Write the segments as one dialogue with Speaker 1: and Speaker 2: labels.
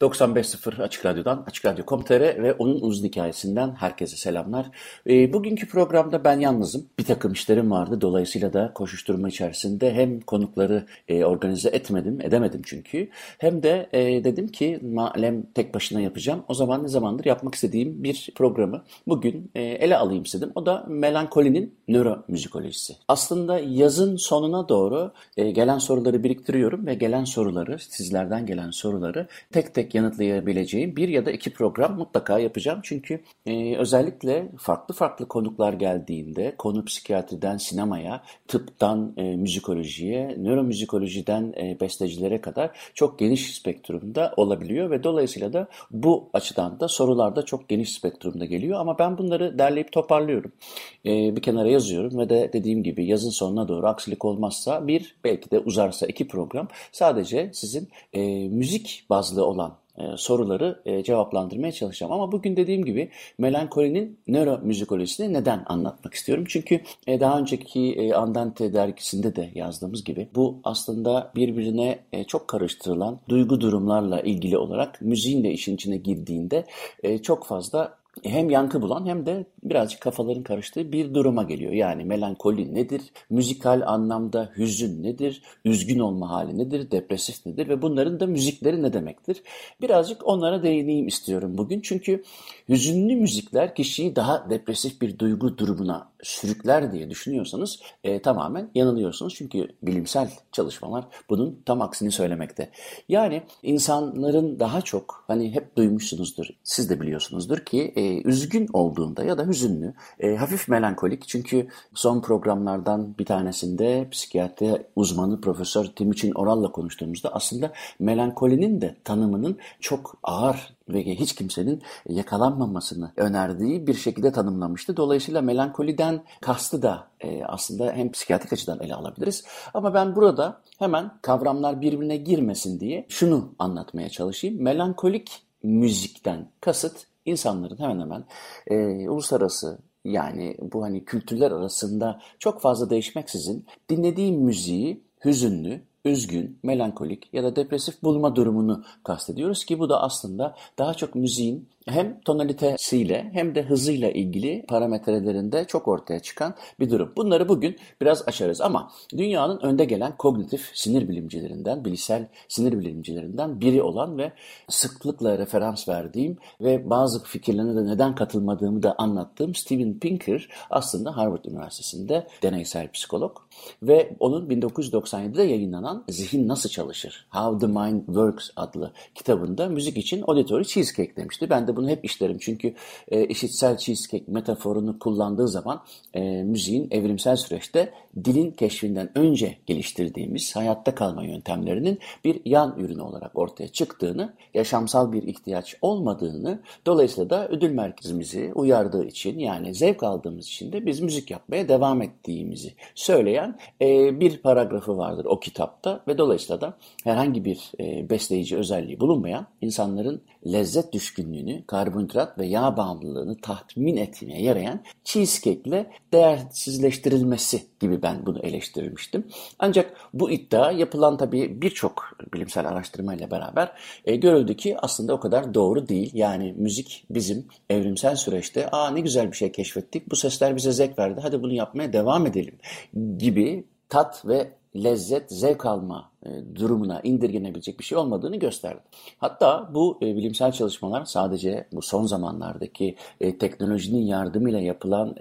Speaker 1: 95.0 Açık Radyo'dan, Açık Radyo.com.tr ve onun uzun hikayesinden herkese selamlar. E, bugünkü programda ben yalnızım. Bir takım işlerim vardı. Dolayısıyla da koşuşturma içerisinde hem konukları e, organize etmedim, edemedim çünkü. Hem de e, dedim ki malem tek başına yapacağım. O zaman ne zamandır yapmak istediğim bir programı bugün e, ele alayım istedim. O da melankolinin nöromüzikolojisi. Aslında yazın sonuna doğru e, gelen soruları biriktiriyorum ve gelen soruları, sizlerden gelen soruları tek tek yanıtlayabileceğim bir ya da iki program mutlaka yapacağım. Çünkü e, özellikle farklı farklı konuklar geldiğinde konu psikiyatriden sinemaya, tıptan e, müzikolojiye, nöromüzikolojiden e, bestecilere kadar çok geniş spektrumda olabiliyor ve dolayısıyla da bu açıdan da sorular da çok geniş spektrumda geliyor ama ben bunları derleyip toparlıyorum. E, bir kenara yazıyorum ve de dediğim gibi yazın sonuna doğru aksilik olmazsa bir belki de uzarsa iki program sadece sizin e, müzik bazlı olan soruları e, cevaplandırmaya çalışacağım. Ama bugün dediğim gibi melankolinin nöromüzikolojisini neden anlatmak istiyorum? Çünkü e, daha önceki e, Andante dergisinde de yazdığımız gibi bu aslında birbirine e, çok karıştırılan duygu durumlarla ilgili olarak müziğin de işin içine girdiğinde e, çok fazla hem yankı bulan hem de birazcık kafaların karıştığı bir duruma geliyor. Yani melankoli nedir? Müzikal anlamda hüzün nedir? Üzgün olma hali nedir? Depresif nedir? Ve bunların da müzikleri ne demektir? Birazcık onlara değineyim istiyorum bugün. Çünkü hüzünlü müzikler kişiyi daha depresif bir duygu durumuna sürükler diye düşünüyorsanız e, tamamen yanılıyorsunuz. Çünkü bilimsel çalışmalar bunun tam aksini söylemekte. Yani insanların daha çok hani hep duymuşsunuzdur, siz de biliyorsunuzdur ki e, üzgün olduğunda ya da hüzünlü, e, hafif melankolik çünkü son programlardan bir tanesinde psikiyatri uzmanı Profesör Timuçin Oral'la konuştuğumuzda aslında melankolinin de tanımının çok ağır ve hiç kimsenin yakalanmamasını önerdiği bir şekilde tanımlamıştı. Dolayısıyla melankoliden kastı da e, aslında hem psikiyatrik açıdan ele alabiliriz. Ama ben burada hemen kavramlar birbirine girmesin diye şunu anlatmaya çalışayım. Melankolik müzikten kasıt insanların hemen hemen e, uluslararası yani bu hani kültürler arasında çok fazla değişmeksizin dinlediği müziği hüzünlü, üzgün, melankolik ya da depresif bulma durumunu kastediyoruz ki bu da aslında daha çok müziğin hem tonalitesiyle hem de hızıyla ilgili parametrelerinde çok ortaya çıkan bir durum. Bunları bugün biraz açarız ama dünyanın önde gelen kognitif sinir bilimcilerinden, bilişsel sinir bilimcilerinden biri olan ve sıklıkla referans verdiğim ve bazı fikirlerine de neden katılmadığımı da anlattığım Steven Pinker aslında Harvard Üniversitesi'nde deneysel psikolog ve onun 1997'de yayınlanan Zihin Nasıl Çalışır? How the Mind Works adlı kitabında müzik için auditory cheesecake demişti. Ben de bunu hep işlerim. Çünkü e, işitsel cheesecake metaforunu kullandığı zaman e, müziğin evrimsel süreçte dilin keşfinden önce geliştirdiğimiz hayatta kalma yöntemlerinin bir yan ürünü olarak ortaya çıktığını, yaşamsal bir ihtiyaç olmadığını, dolayısıyla da ödül merkezimizi uyardığı için yani zevk aldığımız için de biz müzik yapmaya devam ettiğimizi söyleyen e, bir paragrafı vardır o kitapta ve dolayısıyla da herhangi bir e, besleyici özelliği bulunmayan insanların lezzet düşkünlüğünü, karbonhidrat ve yağ bağımlılığını tatmin etmeye yarayan cheesecake ile değersizleştirilmesi gibi ben bunu eleştirilmiştim. Ancak bu iddia yapılan tabii birçok bilimsel araştırmayla beraber e, görüldü ki aslında o kadar doğru değil. Yani müzik bizim evrimsel süreçte aa ne güzel bir şey keşfettik, bu sesler bize zevk verdi, hadi bunu yapmaya devam edelim gibi tat ve lezzet, zevk alma e, durumuna indirgenebilecek bir şey olmadığını gösterdi. Hatta bu e, bilimsel çalışmalar sadece bu son zamanlardaki e, teknolojinin yardımıyla yapılan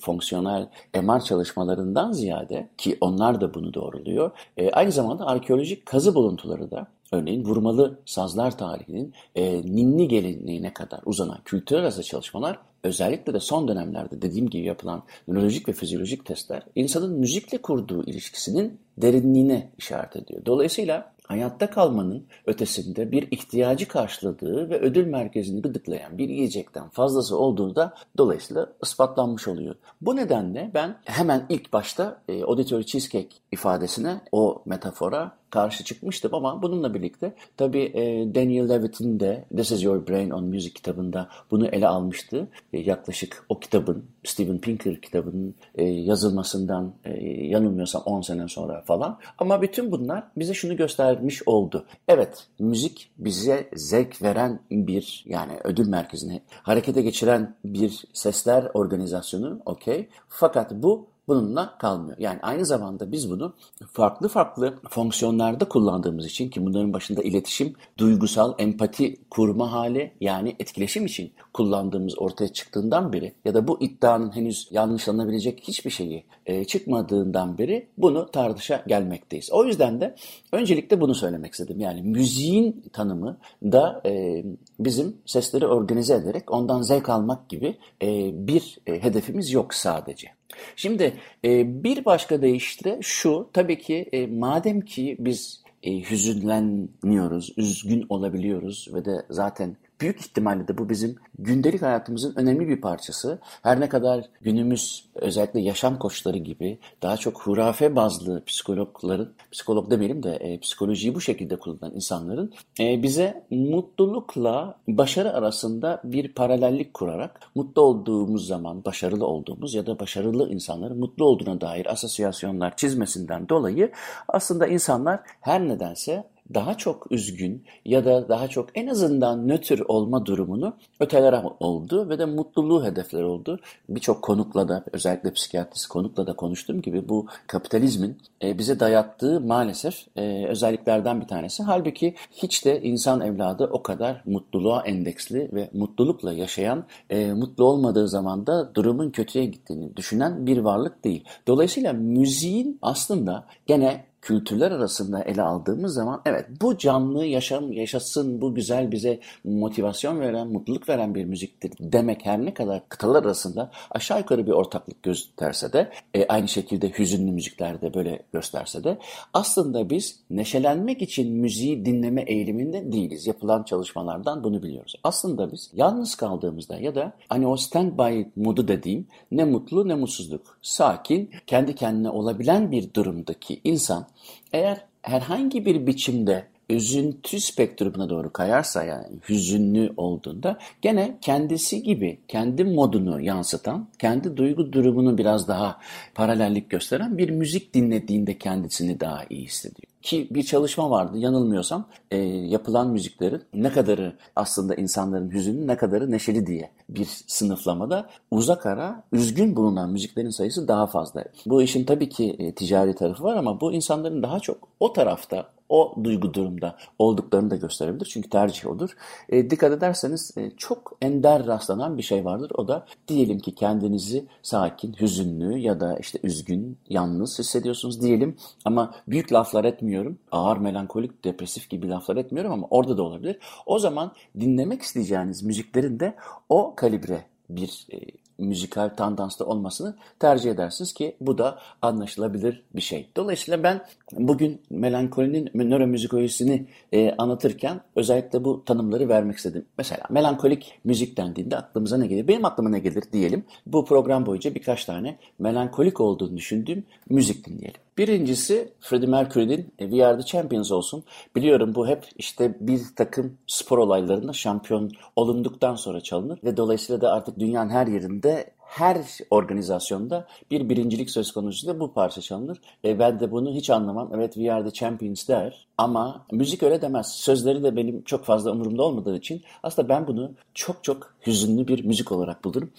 Speaker 1: fonksiyonel MR çalışmalarından ziyade ki onlar da bunu doğruluyor. Aynı zamanda arkeolojik kazı buluntuları da Örneğin vurmalı sazlar tarihinin e, ninni geleneğine kadar uzanan kültürel arası çalışmalar özellikle de son dönemlerde dediğim gibi yapılan nörolojik ve fizyolojik testler insanın müzikle kurduğu ilişkisinin derinliğine işaret ediyor. Dolayısıyla hayatta kalmanın ötesinde bir ihtiyacı karşıladığı ve ödül merkezini gıdıklayan bir yiyecekten fazlası olduğu da dolayısıyla ispatlanmış oluyor. Bu nedenle ben hemen ilk başta e, auditory cheesecake ifadesine, o metafora karşı çıkmıştım ama bununla birlikte tabii e, Daniel Levitt'in de This is Your Brain on Music kitabında bunu ele almıştı. E, yaklaşık o kitabın, Steven Pinker kitabının e, yazılmasından e, yanılmıyorsam 10 sene sonra falan. Ama bütün bunlar bize şunu göstermiş oldu. Evet, müzik bize zevk veren bir yani ödül merkezine harekete geçiren bir sesler organizasyonu okey. Fakat bu bununla kalmıyor. Yani aynı zamanda biz bunu farklı farklı fonksiyonlarda kullandığımız için ki bunların başında iletişim, duygusal, empati kurma hali yani etkileşim için kullandığımız ortaya çıktığından beri ya da bu iddianın henüz yanlışlanabilecek hiçbir şeyi e, çıkmadığından beri bunu tartışa gelmekteyiz. O yüzden de öncelikle bunu söylemek istedim. Yani müziğin tanımı da e, bizim sesleri organize ederek ondan zevk almak gibi e, bir e, hedefimiz yok sadece. Şimdi e, bir başka deyişle şu, tabii ki e, madem ki biz e, hüzünleniyoruz, üzgün olabiliyoruz ve de zaten büyük ihtimalle de bu bizim gündelik hayatımızın önemli bir parçası. Her ne kadar günümüz özellikle yaşam koçları gibi daha çok hurafe bazlı psikologların, psikolog demeyelim de e, psikolojiyi bu şekilde kullanan insanların e, bize mutlulukla başarı arasında bir paralellik kurarak mutlu olduğumuz zaman başarılı olduğumuz ya da başarılı insanların mutlu olduğuna dair asosyasyonlar çizmesinden dolayı aslında insanlar her nedense daha çok üzgün ya da daha çok en azından nötr olma durumunu ötelere oldu ve de mutluluğu hedefler oldu. Birçok konukla da özellikle psikiyatrist konukla da konuştuğum gibi bu kapitalizmin e, bize dayattığı maalesef e, özelliklerden bir tanesi. Halbuki hiç de insan evladı o kadar mutluluğa endeksli ve mutlulukla yaşayan, e, mutlu olmadığı zaman da durumun kötüye gittiğini düşünen bir varlık değil. Dolayısıyla müziğin aslında gene kültürler arasında ele aldığımız zaman evet bu canlı yaşam yaşasın bu güzel bize motivasyon veren mutluluk veren bir müziktir demek her ne kadar kıtalar arasında aşağı yukarı bir ortaklık gösterse de e, aynı şekilde hüzünlü müziklerde böyle gösterse de aslında biz neşelenmek için müziği dinleme eğiliminde değiliz. Yapılan çalışmalardan bunu biliyoruz. Aslında biz yalnız kaldığımızda ya da hani o standby modu dediğim ne mutlu ne mutsuzluk sakin kendi kendine olabilen bir durumdaki insan eğer herhangi bir biçimde üzüntü spektrumuna doğru kayarsa yani hüzünlü olduğunda gene kendisi gibi kendi modunu yansıtan, kendi duygu durumunu biraz daha paralellik gösteren bir müzik dinlediğinde kendisini daha iyi hissediyor. Ki bir çalışma vardı yanılmıyorsam e, yapılan müziklerin ne kadarı aslında insanların hüzünlü ne kadarı neşeli diye bir sınıflamada uzak ara üzgün bulunan müziklerin sayısı daha fazla. Bu işin tabii ki e, ticari tarafı var ama bu insanların daha çok o tarafta o duygu durumda olduklarını da gösterebilir. Çünkü tercih odur. E, dikkat ederseniz e, çok ender rastlanan bir şey vardır. O da diyelim ki kendinizi sakin, hüzünlü ya da işte üzgün, yalnız hissediyorsunuz diyelim. Ama büyük laflar etmiyorum. Ağır, melankolik, depresif gibi laflar etmiyorum ama orada da olabilir. O zaman dinlemek isteyeceğiniz müziklerin de o kalibre bir e, müzikal tandansta olmasını tercih edersiniz ki bu da anlaşılabilir bir şey. Dolayısıyla ben bugün melankolinin nöromüzikolojisini e, anlatırken özellikle bu tanımları vermek istedim. Mesela melankolik müzik dendiğinde aklımıza ne gelir? Benim aklıma ne gelir diyelim. Bu program boyunca birkaç tane melankolik olduğunu düşündüğüm müzik dinleyelim. Birincisi Freddie Mercury'nin e, We Are The Champions olsun. Biliyorum bu hep işte bir takım spor olaylarında şampiyon olunduktan sonra çalınır ve dolayısıyla da artık dünyanın her yerinde her organizasyonda bir birincilik söz konusu da bu parça çalınır. E ben de bunu hiç anlamam. Evet We Are The Champions der ama müzik öyle demez. Sözleri de benim çok fazla umurumda olmadığı için aslında ben bunu çok çok hüzünlü bir müzik olarak bulurum.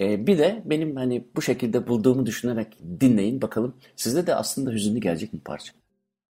Speaker 1: E, bir de benim hani bu şekilde bulduğumu düşünerek dinleyin bakalım. Sizde de aslında hüzünlü gelecek mi parça?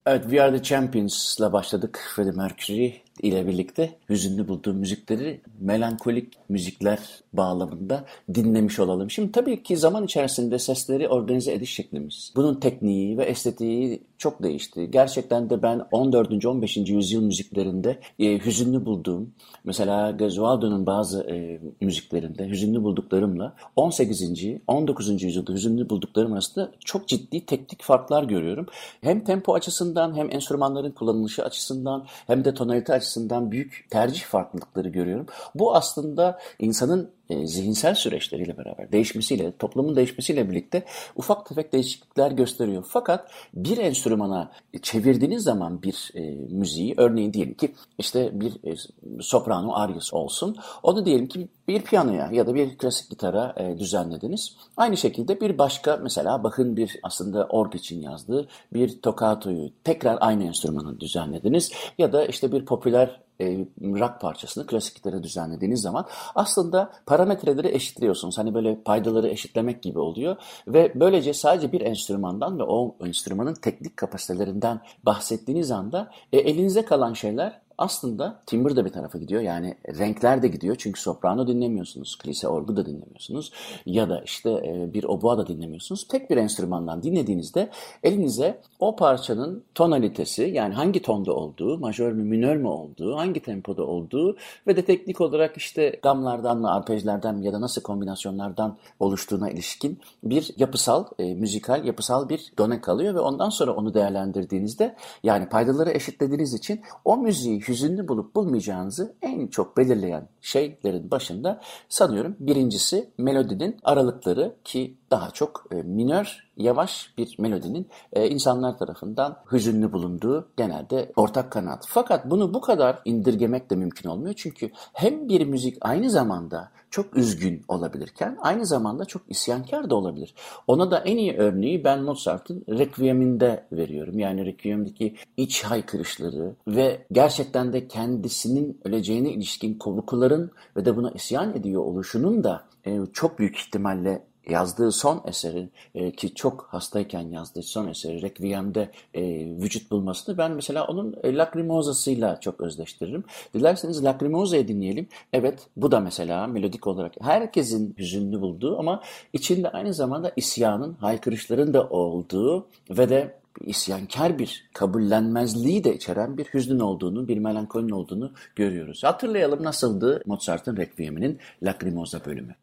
Speaker 1: Evet We Are The Champions'la başladık Freddie Mercury. İle birlikte hüzünlü bulduğum müzikleri melankolik müzikler bağlamında dinlemiş olalım. Şimdi tabii ki zaman içerisinde sesleri organize ediş şeklimiz, bunun tekniği ve estetiği çok değişti. Gerçekten de ben 14. 15. yüzyıl müziklerinde e, hüzünlü bulduğum, mesela Gesualdo'nun bazı e, müziklerinde hüzünlü bulduklarımla 18. 19. yüzyılda hüzünlü bulduklarım arasında çok ciddi teknik farklar görüyorum. Hem tempo açısından hem enstrümanların kullanılışı açısından hem de tonalite açısından büyük tercih farklılıkları görüyorum. Bu aslında insanın e, zihinsel süreçleriyle beraber değişmesiyle, toplumun değişmesiyle birlikte ufak tefek değişiklikler gösteriyor. Fakat bir enstrümana çevirdiğiniz zaman bir e, müziği, örneğin diyelim ki işte bir e, soprano aryası olsun, onu diyelim ki bir piyanoya ya da bir klasik gitara e, düzenlediniz. Aynı şekilde bir başka mesela bakın bir aslında org için yazdığı bir tokatoyu tekrar aynı enstrümanı düzenlediniz ya da işte bir popüler e, rock parçasını klasik gitara düzenlediğiniz zaman aslında parametreleri eşitliyorsunuz. Hani böyle paydaları eşitlemek gibi oluyor ve böylece sadece bir enstrümandan ve o enstrümanın teknik kapasitelerinden bahsettiğiniz anda e, elinize kalan şeyler aslında timbre de bir tarafa gidiyor. Yani renkler de gidiyor. Çünkü soprano dinlemiyorsunuz. Klise orgu da dinlemiyorsunuz. Ya da işte e, bir obua da dinlemiyorsunuz. Tek bir enstrümandan dinlediğinizde elinize o parçanın tonalitesi yani hangi tonda olduğu, majör mü minör mü olduğu, hangi tempoda olduğu ve de teknik olarak işte gamlardan mı, arpejlerden mi ya da nasıl kombinasyonlardan oluştuğuna ilişkin bir yapısal, e, müzikal, yapısal bir done kalıyor ve ondan sonra onu değerlendirdiğinizde yani paydaları eşitlediğiniz için o müziği hüzünlü bulup bulmayacağınızı en çok belirleyen şeylerin başında sanıyorum birincisi melodinin aralıkları ki daha çok e, minör, yavaş bir melodinin e, insanlar tarafından hüzünlü bulunduğu genelde ortak kanaat. Fakat bunu bu kadar indirgemek de mümkün olmuyor. Çünkü hem bir müzik aynı zamanda çok üzgün olabilirken aynı zamanda çok isyankar da olabilir. Ona da en iyi örneği ben Mozart'ın Requiem'inde veriyorum. Yani Requiem'deki iç haykırışları ve gerçekten de kendisinin öleceğine ilişkin korkuların ve de buna isyan ediyor oluşunun da e, çok büyük ihtimalle yazdığı son eseri e, ki çok hastayken yazdığı son eseri Requiem'de e, vücut bulmasını ben mesela onun e, Lacrimosa'sıyla çok özleştiririm. Dilerseniz Lacrimosa'yı dinleyelim. Evet bu da mesela melodik olarak herkesin hüzünlü bulduğu ama içinde aynı zamanda isyanın, haykırışların da olduğu ve de isyankar bir kabullenmezliği de içeren bir hüznün olduğunu, bir melankolin olduğunu görüyoruz. Hatırlayalım nasıldı Mozart'ın Requiem'inin Lacrimosa bölümü.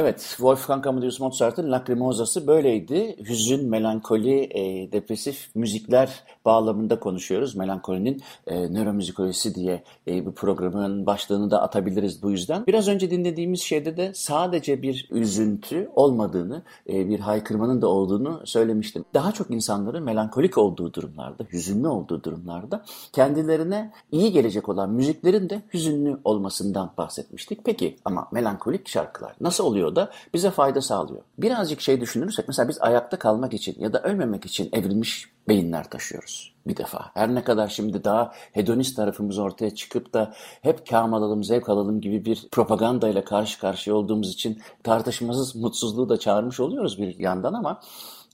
Speaker 1: Evet, Wolfgang Amadeus Mozart'ın Lacrimosa'sı böyleydi. Hüzün, melankoli, e, depresif müzikler bağlamında konuşuyoruz. Melankolinin e, nöromüzikolojisi diye e, bu programın başlığını da atabiliriz bu yüzden. Biraz önce dinlediğimiz şeyde de sadece bir üzüntü olmadığını, e, bir haykırmanın da olduğunu söylemiştim. Daha çok insanların melankolik olduğu durumlarda, hüzünlü olduğu durumlarda kendilerine iyi gelecek olan müziklerin de hüzünlü olmasından bahsetmiştik. Peki ama melankolik şarkılar nasıl oluyor? Oluyor da bize fayda sağlıyor. Birazcık şey düşünürsek mesela biz ayakta kalmak için ya da ölmemek için evrilmiş beyinler taşıyoruz bir defa. Her ne kadar şimdi daha hedonist tarafımız ortaya çıkıp da hep kâm alalım, zevk alalım gibi bir propagandayla karşı karşıya olduğumuz için tartışmasız mutsuzluğu da çağırmış oluyoruz bir yandan ama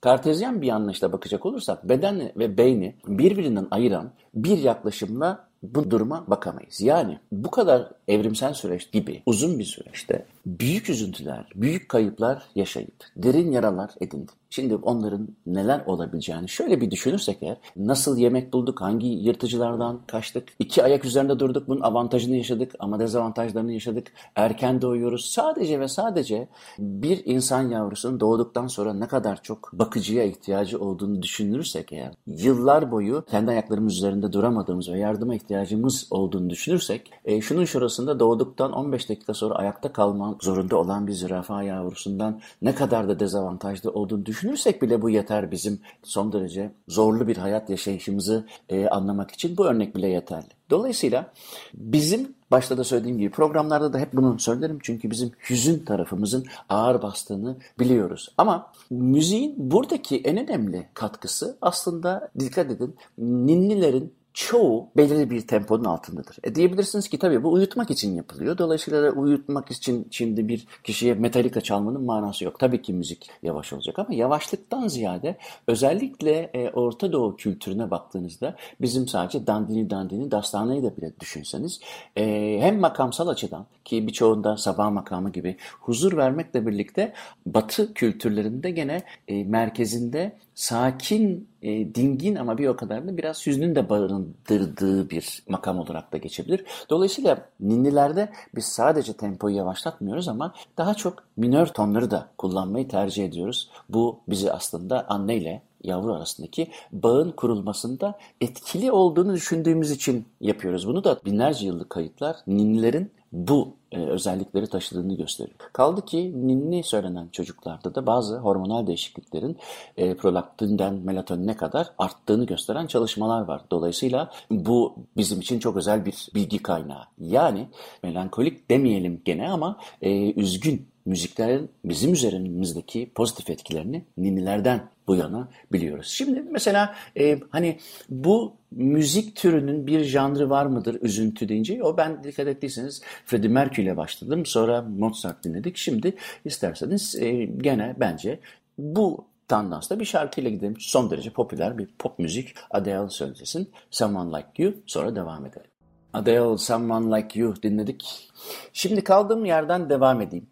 Speaker 1: Kartezyen bir anlayışla bakacak olursak beden ve beyni birbirinden ayıran bir yaklaşımla bu duruma bakamayız. Yani bu kadar evrimsel süreç gibi uzun bir süreçte büyük üzüntüler, büyük kayıplar yaşayıp derin yaralar edindik. Şimdi onların neler olabileceğini şöyle bir düşünürsek eğer nasıl yemek bulduk, hangi yırtıcılardan kaçtık, iki ayak üzerinde durduk, bunun avantajını yaşadık ama dezavantajlarını yaşadık, erken doğuyoruz. Sadece ve sadece bir insan yavrusunun doğduktan sonra ne kadar çok bakıcıya ihtiyacı olduğunu düşünürsek eğer, yıllar boyu kendi ayaklarımız üzerinde duramadığımız ve yardıma ihtiyacımız olduğunu düşünürsek, e, şunun şurasında doğduktan 15 dakika sonra ayakta kalmak zorunda olan bir zürafa yavrusundan ne kadar da dezavantajlı olduğunu düşünürsek, bile bu yeter bizim son derece zorlu bir hayat yaşayışımızı e, anlamak için. Bu örnek bile yeterli. Dolayısıyla bizim başta da söylediğim gibi programlarda da hep bunu söylerim. Çünkü bizim hüzün tarafımızın ağır bastığını biliyoruz. Ama müziğin buradaki en önemli katkısı aslında dikkat edin ninnilerin çoğu belirli bir temponun altındadır. E diyebilirsiniz ki tabii bu uyutmak için yapılıyor. Dolayısıyla da uyutmak için şimdi bir kişiye metalika çalmanın manası yok. Tabii ki müzik yavaş olacak ama yavaşlıktan ziyade özellikle e, Orta Doğu kültürüne baktığınızda bizim sadece dandini dandini dastaneyi de bile düşünseniz e, hem makamsal açıdan ki birçoğunda sabah makamı gibi huzur vermekle birlikte Batı kültürlerinde gene e, merkezinde sakin, e, dingin ama bir o kadar da biraz hüznün de barındırdığı bir makam olarak da geçebilir. Dolayısıyla ninnilerde biz sadece tempoyu yavaşlatmıyoruz ama daha çok minör tonları da kullanmayı tercih ediyoruz. Bu bizi aslında anne ile yavru arasındaki bağın kurulmasında etkili olduğunu düşündüğümüz için yapıyoruz. Bunu da binlerce yıllık kayıtlar ninnilerin bu e, özellikleri taşıdığını gösteriyor. Kaldı ki ninni söylenen çocuklarda da bazı hormonal değişikliklerin e, prolaktinden melatonine kadar arttığını gösteren çalışmalar var. Dolayısıyla bu bizim için çok özel bir bilgi kaynağı. Yani melankolik demeyelim gene ama e, üzgün müziklerin bizim üzerimizdeki pozitif etkilerini ninnilerden bu yana biliyoruz. Şimdi mesela e, hani bu müzik türünün bir janrı var mıdır üzüntü deyince? O ben dikkat ettiyseniz Freddie Mercury ile başladım. Sonra Mozart dinledik. Şimdi isterseniz e, gene bence bu tandansta bir şarkıyla gidelim. Son derece popüler bir pop müzik. Adele söylesin. Someone Like You. Sonra devam edelim. Adele, Someone Like You dinledik. Şimdi kaldığım yerden devam edeyim.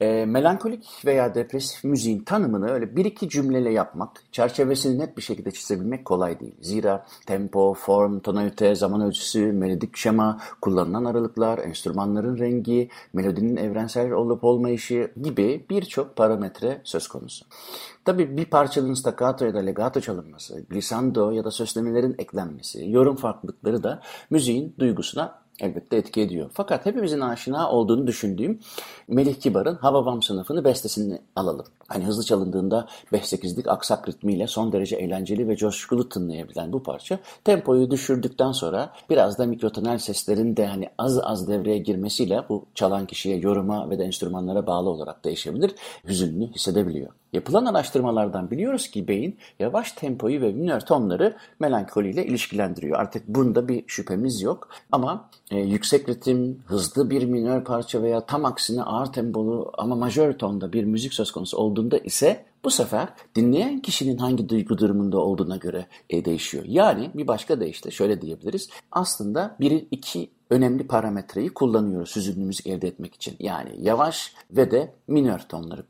Speaker 1: E, melankolik veya depresif müziğin tanımını öyle bir iki cümleyle yapmak, çerçevesini net bir şekilde çizebilmek kolay değil. Zira tempo, form, tonalite, zaman ölçüsü, melodik şema, kullanılan aralıklar, enstrümanların rengi, melodinin evrensel olup olmayışı gibi birçok parametre söz konusu. Tabii bir parçanın staccato ya da legato çalınması, glissando ya da söslemelerin eklenmesi, yorum farklılıkları da müziğin duygusuna elbette etki ediyor. Fakat hepimizin aşina olduğunu düşündüğüm Melih Kibar'ın Hababam sınıfını bestesini alalım. Hani hızlı çalındığında 5-8'lik aksak ritmiyle son derece eğlenceli ve coşkulu tınlayabilen bu parça tempoyu düşürdükten sonra biraz da mikrotonal seslerin de hani az az devreye girmesiyle bu çalan kişiye yoruma ve de enstrümanlara bağlı olarak değişebilir. Hüzünlü hissedebiliyor. Yapılan araştırmalardan biliyoruz ki beyin yavaş tempoyu ve minör tonları melankoliyle ilişkilendiriyor. Artık bunda bir şüphemiz yok. Ama e, yüksek ritim, hızlı bir minör parça veya tam aksine ağır tempolu ama majör tonda bir müzik söz konusu olduğunda ise bu sefer dinleyen kişinin hangi duygu durumunda olduğuna göre e, değişiyor. Yani bir başka deyişle şöyle diyebiliriz. Aslında bir iki önemli parametreyi kullanıyoruz hüzünlü müzik elde etmek için. Yani yavaş ve de minör tonları.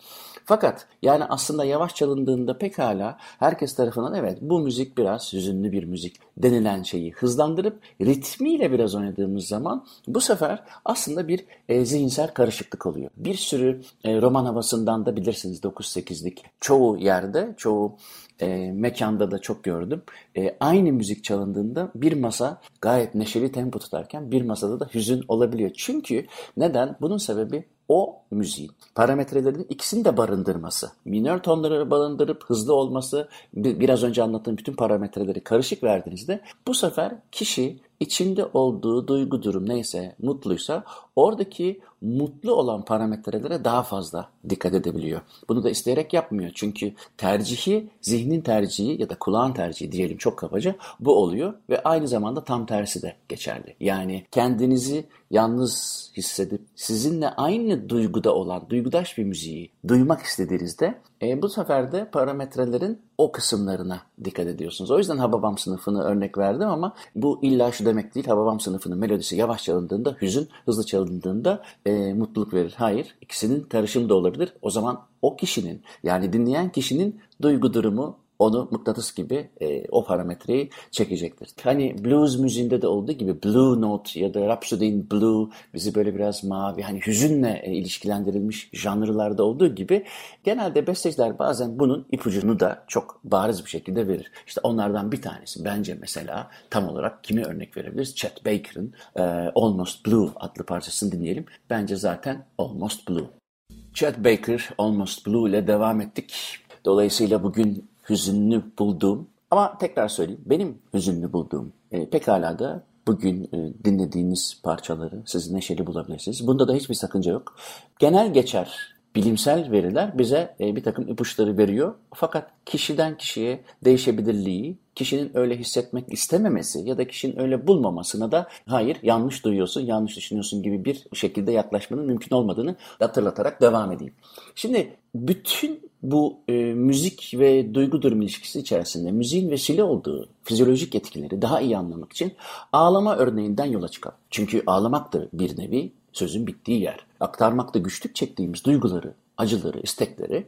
Speaker 1: Fakat yani aslında yavaş çalındığında pekala herkes tarafından evet bu müzik biraz hüzünlü bir müzik denilen şeyi hızlandırıp ritmiyle biraz oynadığımız zaman bu sefer aslında bir e, zihinsel karışıklık oluyor. Bir sürü e, roman havasından da bilirsiniz 9-8'lik çoğu yerde, çoğu e, mekanda da çok gördüm. E, aynı müzik çalındığında bir masa gayet neşeli tempo tutarken bir masada da hüzün olabiliyor. Çünkü neden? Bunun sebebi o müziğin parametrelerin ikisini de barındırması. Minör tonları barındırıp hızlı olması, biraz önce anlattığım bütün parametreleri karışık verdiğinizde bu sefer kişi içinde olduğu duygu durum neyse, mutluysa oradaki mutlu olan parametrelere daha fazla dikkat edebiliyor. Bunu da isteyerek yapmıyor. Çünkü tercihi, zihnin tercihi ya da kulağın tercihi diyelim çok kabaca bu oluyor ve aynı zamanda tam tersi de geçerli. Yani kendinizi yalnız hissedip sizinle aynı duyguda olan, duygudaş bir müziği duymak istediğinizde e, bu sefer de parametrelerin o kısımlarına dikkat ediyorsunuz. O yüzden Hababam sınıfını örnek verdim ama bu illa şu demek değil. Hababam sınıfının melodisi yavaş çalındığında hüzün, hızlı çalındığında e, mutluluk verir. Hayır, ikisinin karışımı da olabilir. O zaman o kişinin yani dinleyen kişinin duygu durumu onu mıknatıs gibi e, o parametreyi çekecektir. Hani blues müziğinde de olduğu gibi Blue Note ya da Rhapsody Blue bizi böyle biraz mavi hani hüzünle e, ilişkilendirilmiş janrlarda olduğu gibi genelde besteciler bazen bunun ipucunu da çok bariz bir şekilde verir. İşte onlardan bir tanesi bence mesela tam olarak kimi örnek verebiliriz? Chet Baker'ın e, Almost Blue adlı parçasını dinleyelim. Bence zaten Almost Blue. Chet Baker Almost Blue ile devam ettik. Dolayısıyla bugün hüzünlü bulduğum ama tekrar söyleyeyim benim hüzünlü bulduğum e, pekala da bugün e, dinlediğiniz parçaları siz neşeli bulabilirsiniz. Bunda da hiçbir sakınca yok. Genel geçer bilimsel veriler bize e, bir takım ipuçları veriyor. Fakat kişiden kişiye değişebilirliği, kişinin öyle hissetmek istememesi ya da kişinin öyle bulmamasına da hayır yanlış duyuyorsun, yanlış düşünüyorsun gibi bir şekilde yaklaşmanın mümkün olmadığını hatırlatarak devam edeyim. Şimdi bütün bu e, müzik ve duygu durum ilişkisi içerisinde müziğin vesile olduğu fizyolojik etkileri daha iyi anlamak için ağlama örneğinden yola çıkalım. Çünkü ağlamak da bir nevi sözün bittiği yer. Aktarmakta güçlük çektiğimiz duyguları, acıları, istekleri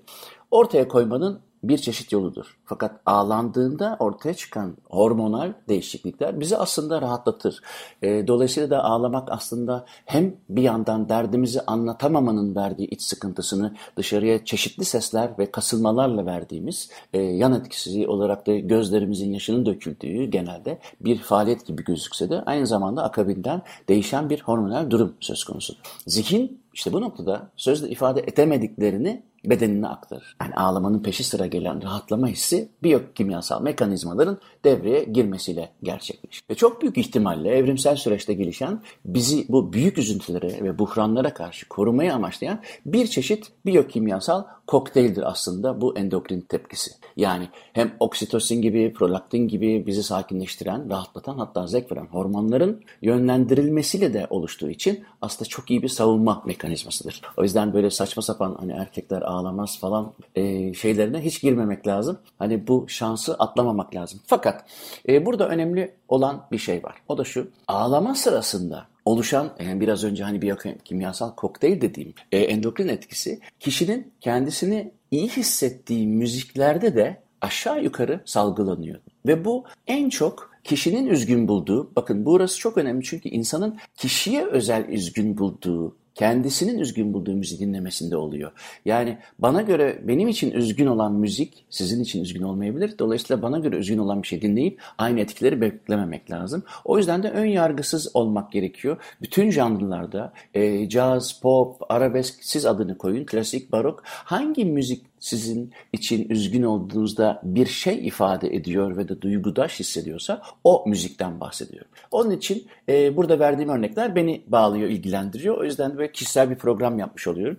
Speaker 1: ortaya koymanın bir çeşit yoludur. Fakat ağlandığında ortaya çıkan hormonal değişiklikler bizi aslında rahatlatır. E, dolayısıyla da ağlamak aslında hem bir yandan derdimizi anlatamamanın verdiği iç sıkıntısını dışarıya çeşitli sesler ve kasılmalarla verdiğimiz e, yan etkisi olarak da gözlerimizin yaşının döküldüğü genelde bir faaliyet gibi gözükse de aynı zamanda akabinden değişen bir hormonal durum söz konusudur. Zihin işte bu noktada sözle ifade edemediklerini bedenine aktarır. Yani ağlamanın peşi sıra gelen rahatlama hissi biyokimyasal mekanizmaların devreye girmesiyle gerçekleşir. Ve çok büyük ihtimalle evrimsel süreçte gelişen bizi bu büyük üzüntülere ve buhranlara karşı korumayı amaçlayan bir çeşit biyokimyasal kokteyldir aslında bu endokrin tepkisi. Yani hem oksitosin gibi, prolaktin gibi bizi sakinleştiren, rahatlatan hatta zevk veren hormonların yönlendirilmesiyle de oluştuğu için aslında çok iyi bir savunma mekanizmasıdır. O yüzden böyle saçma sapan hani erkekler ağlamaz falan e, şeylerine hiç girmemek lazım. Hani bu şansı atlamamak lazım. Fakat e, burada önemli olan bir şey var. O da şu. Ağlama sırasında oluşan yani biraz önce hani bir kimyasal kokteyl dediğim e, endokrin etkisi kişinin kendisini iyi hissettiği müziklerde de aşağı yukarı salgılanıyor. Ve bu en çok kişinin üzgün bulduğu, bakın burası çok önemli çünkü insanın kişiye özel üzgün bulduğu kendisinin üzgün bulduğu müziği dinlemesinde oluyor. Yani bana göre benim için üzgün olan müzik sizin için üzgün olmayabilir. Dolayısıyla bana göre üzgün olan bir şey dinleyip aynı etkileri beklememek lazım. O yüzden de ön yargısız olmak gerekiyor. Bütün janrlarda e, caz, pop, arabesk siz adını koyun, klasik, barok hangi müzik sizin için üzgün olduğunuzda bir şey ifade ediyor ve de duygudaş hissediyorsa o müzikten bahsediyorum. Onun için e, burada verdiğim örnekler beni bağlıyor, ilgilendiriyor. O yüzden de kişisel bir program yapmış oluyorum.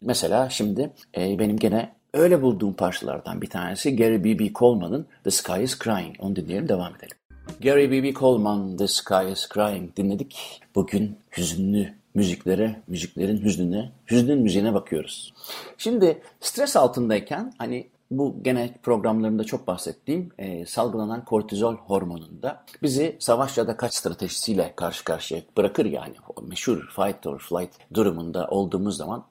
Speaker 1: Mesela şimdi e, benim gene öyle bulduğum parçalardan bir tanesi Gary B.B. Coleman'ın The Sky is Crying. Onu dinleyelim, devam edelim. Gary B.B. Coleman, The Sky is Crying dinledik. Bugün hüzünlü müziklere, müziklerin hüznüne, hüznün müziğine bakıyoruz. Şimdi stres altındayken hani bu gene programlarında çok bahsettiğim e, salgılanan kortizol hormonunda bizi savaş ya da kaç stratejisiyle karşı karşıya bırakır yani o meşhur fight or flight durumunda olduğumuz zaman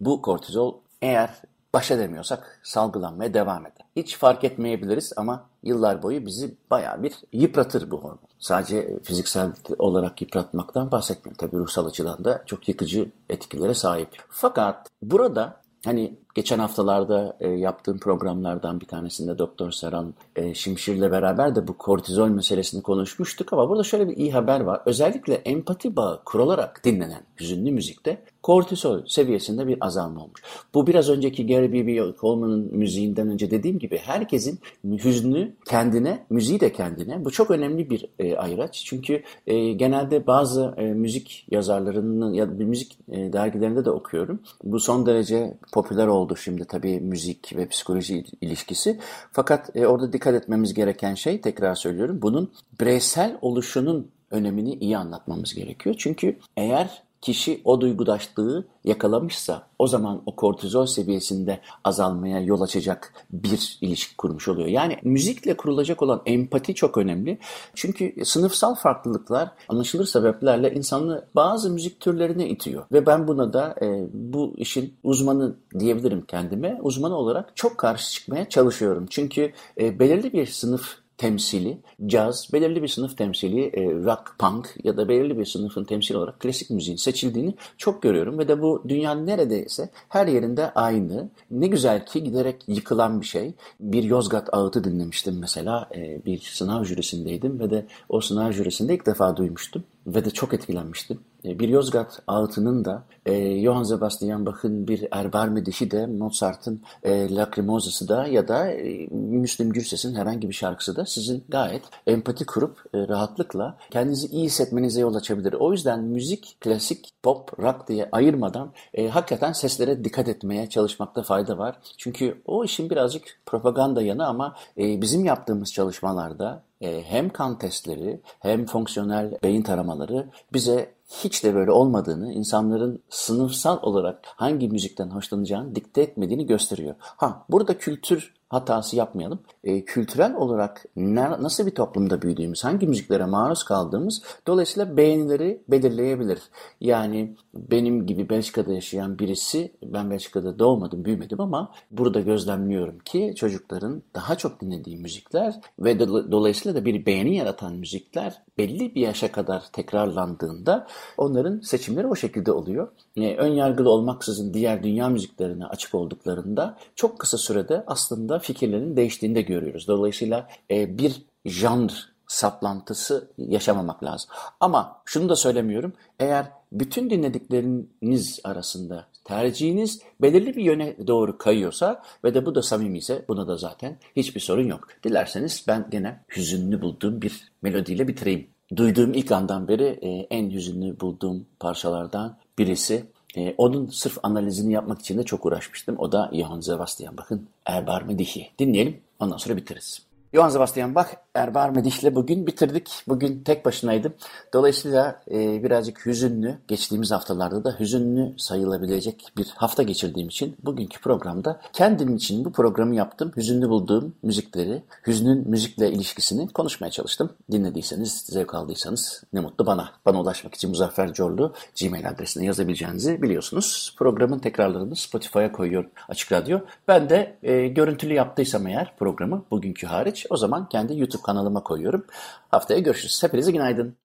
Speaker 1: bu kortizol eğer baş edemiyorsak salgılanmaya devam eder. Hiç fark etmeyebiliriz ama yıllar boyu bizi baya bir yıpratır bu hormon. Sadece fiziksel olarak yıpratmaktan bahsetmiyorum. Tabii ruhsal açıdan da çok yıkıcı etkilere sahip. Fakat burada hani geçen haftalarda e, yaptığım programlardan bir tanesinde Doktor Serhan e, Şimşir'le beraber de bu kortizol meselesini konuşmuştuk ama burada şöyle bir iyi haber var. Özellikle empati bağı kurularak dinlenen hüzünlü müzikte kortizol seviyesinde bir azalma olmuş. Bu biraz önceki Gary B.B. Coleman'ın müziğinden önce dediğim gibi herkesin hüznü kendine, müziği de kendine. Bu çok önemli bir e, ayraç. Çünkü e, genelde bazı e, müzik yazarlarının ya da müzik e, dergilerinde de okuyorum. Bu son derece popüler oldu şimdi tabii müzik ve psikoloji ilişkisi. Fakat e, orada dikkat etmemiz gereken şey tekrar söylüyorum. Bunun bireysel oluşunun önemini iyi anlatmamız gerekiyor. Çünkü eğer kişi o duygudaşlığı yakalamışsa o zaman o kortizol seviyesinde azalmaya yol açacak bir ilişki kurmuş oluyor. Yani müzikle kurulacak olan empati çok önemli. Çünkü sınıfsal farklılıklar anlaşılır sebeplerle insanı bazı müzik türlerine itiyor. Ve ben buna da e, bu işin uzmanı diyebilirim kendime. Uzmanı olarak çok karşı çıkmaya çalışıyorum. Çünkü e, belirli bir sınıf temsili, caz, belirli bir sınıf temsili, e, rock, punk ya da belirli bir sınıfın temsili olarak klasik müziğin seçildiğini çok görüyorum. Ve de bu dünyanın neredeyse her yerinde aynı. Ne güzel ki giderek yıkılan bir şey. Bir Yozgat ağıtı dinlemiştim mesela. E, bir sınav jürisindeydim ve de o sınav jürisinde ilk defa duymuştum. Ve de çok etkilenmiştim. E, bir Yozgat ağıtının da e, Johann Sebastian Bach'ın bir Erbar Medişi de Mozart'ın e, Lacrimosa'sı da ya da e, Müslüm Gürses'in herhangi bir şarkısı da sizin gayet empati kurup e, rahatlıkla kendinizi iyi hissetmenize yol açabilir. O yüzden müzik, klasik, pop, rock diye ayırmadan e, hakikaten seslere dikkat etmeye çalışmakta fayda var. Çünkü o işin birazcık propaganda yanı ama e, bizim yaptığımız çalışmalarda hem kan testleri hem fonksiyonel beyin taramaları bize hiç de böyle olmadığını, insanların sınıfsal olarak hangi müzikten hoşlanacağını dikte etmediğini gösteriyor. Ha burada kültür hatası yapmayalım. E, kültürel olarak ne, nasıl bir toplumda büyüdüğümüz, hangi müziklere maruz kaldığımız dolayısıyla beğenileri belirleyebilir. Yani benim gibi Belçika'da yaşayan birisi, ben Belçika'da doğmadım, büyümedim ama burada gözlemliyorum ki çocukların daha çok dinlediği müzikler ve do, dolayısıyla da bir beğeni yaratan müzikler belli bir yaşa kadar tekrarlandığında onların seçimleri o şekilde oluyor. E, ön yargılı olmaksızın diğer dünya müziklerine açık olduklarında çok kısa sürede aslında fikirlerin değiştiğini de görüyoruz. Dolayısıyla e, bir janr saplantısı yaşamamak lazım. Ama şunu da söylemiyorum. Eğer bütün dinledikleriniz arasında tercihiniz belirli bir yöne doğru kayıyorsa ve de bu da samimi ise buna da zaten hiçbir sorun yok. Dilerseniz ben gene hüzünlü bulduğum bir melodiyle bitireyim. Duyduğum ilk andan beri e, en hüzünlü bulduğum parçalardan birisi e, onun sırf analizini yapmak için de çok uğraşmıştım. O da Johann Sebastian Bach'ın Erbar Medici. Dinleyelim ondan sonra bitiririz. Johann Sebastian Bach, Erbar Mediş'le bugün bitirdik. Bugün tek başınaydım. Dolayısıyla e, birazcık hüzünlü, geçtiğimiz haftalarda da hüzünlü sayılabilecek bir hafta geçirdiğim için bugünkü programda kendim için bu programı yaptım. Hüzünlü bulduğum müzikleri, hüznün müzikle ilişkisini konuşmaya çalıştım. Dinlediyseniz, zevk aldıysanız ne mutlu bana. Bana ulaşmak için Muzaffer Corlu Gmail adresine yazabileceğinizi biliyorsunuz. Programın tekrarlarını Spotify'a koyuyor Açık Radyo. Ben de e, görüntülü yaptıysam eğer programı bugünkü hariç o zaman kendi YouTube kanalıma koyuyorum. Haftaya görüşürüz. Hepinize günaydın.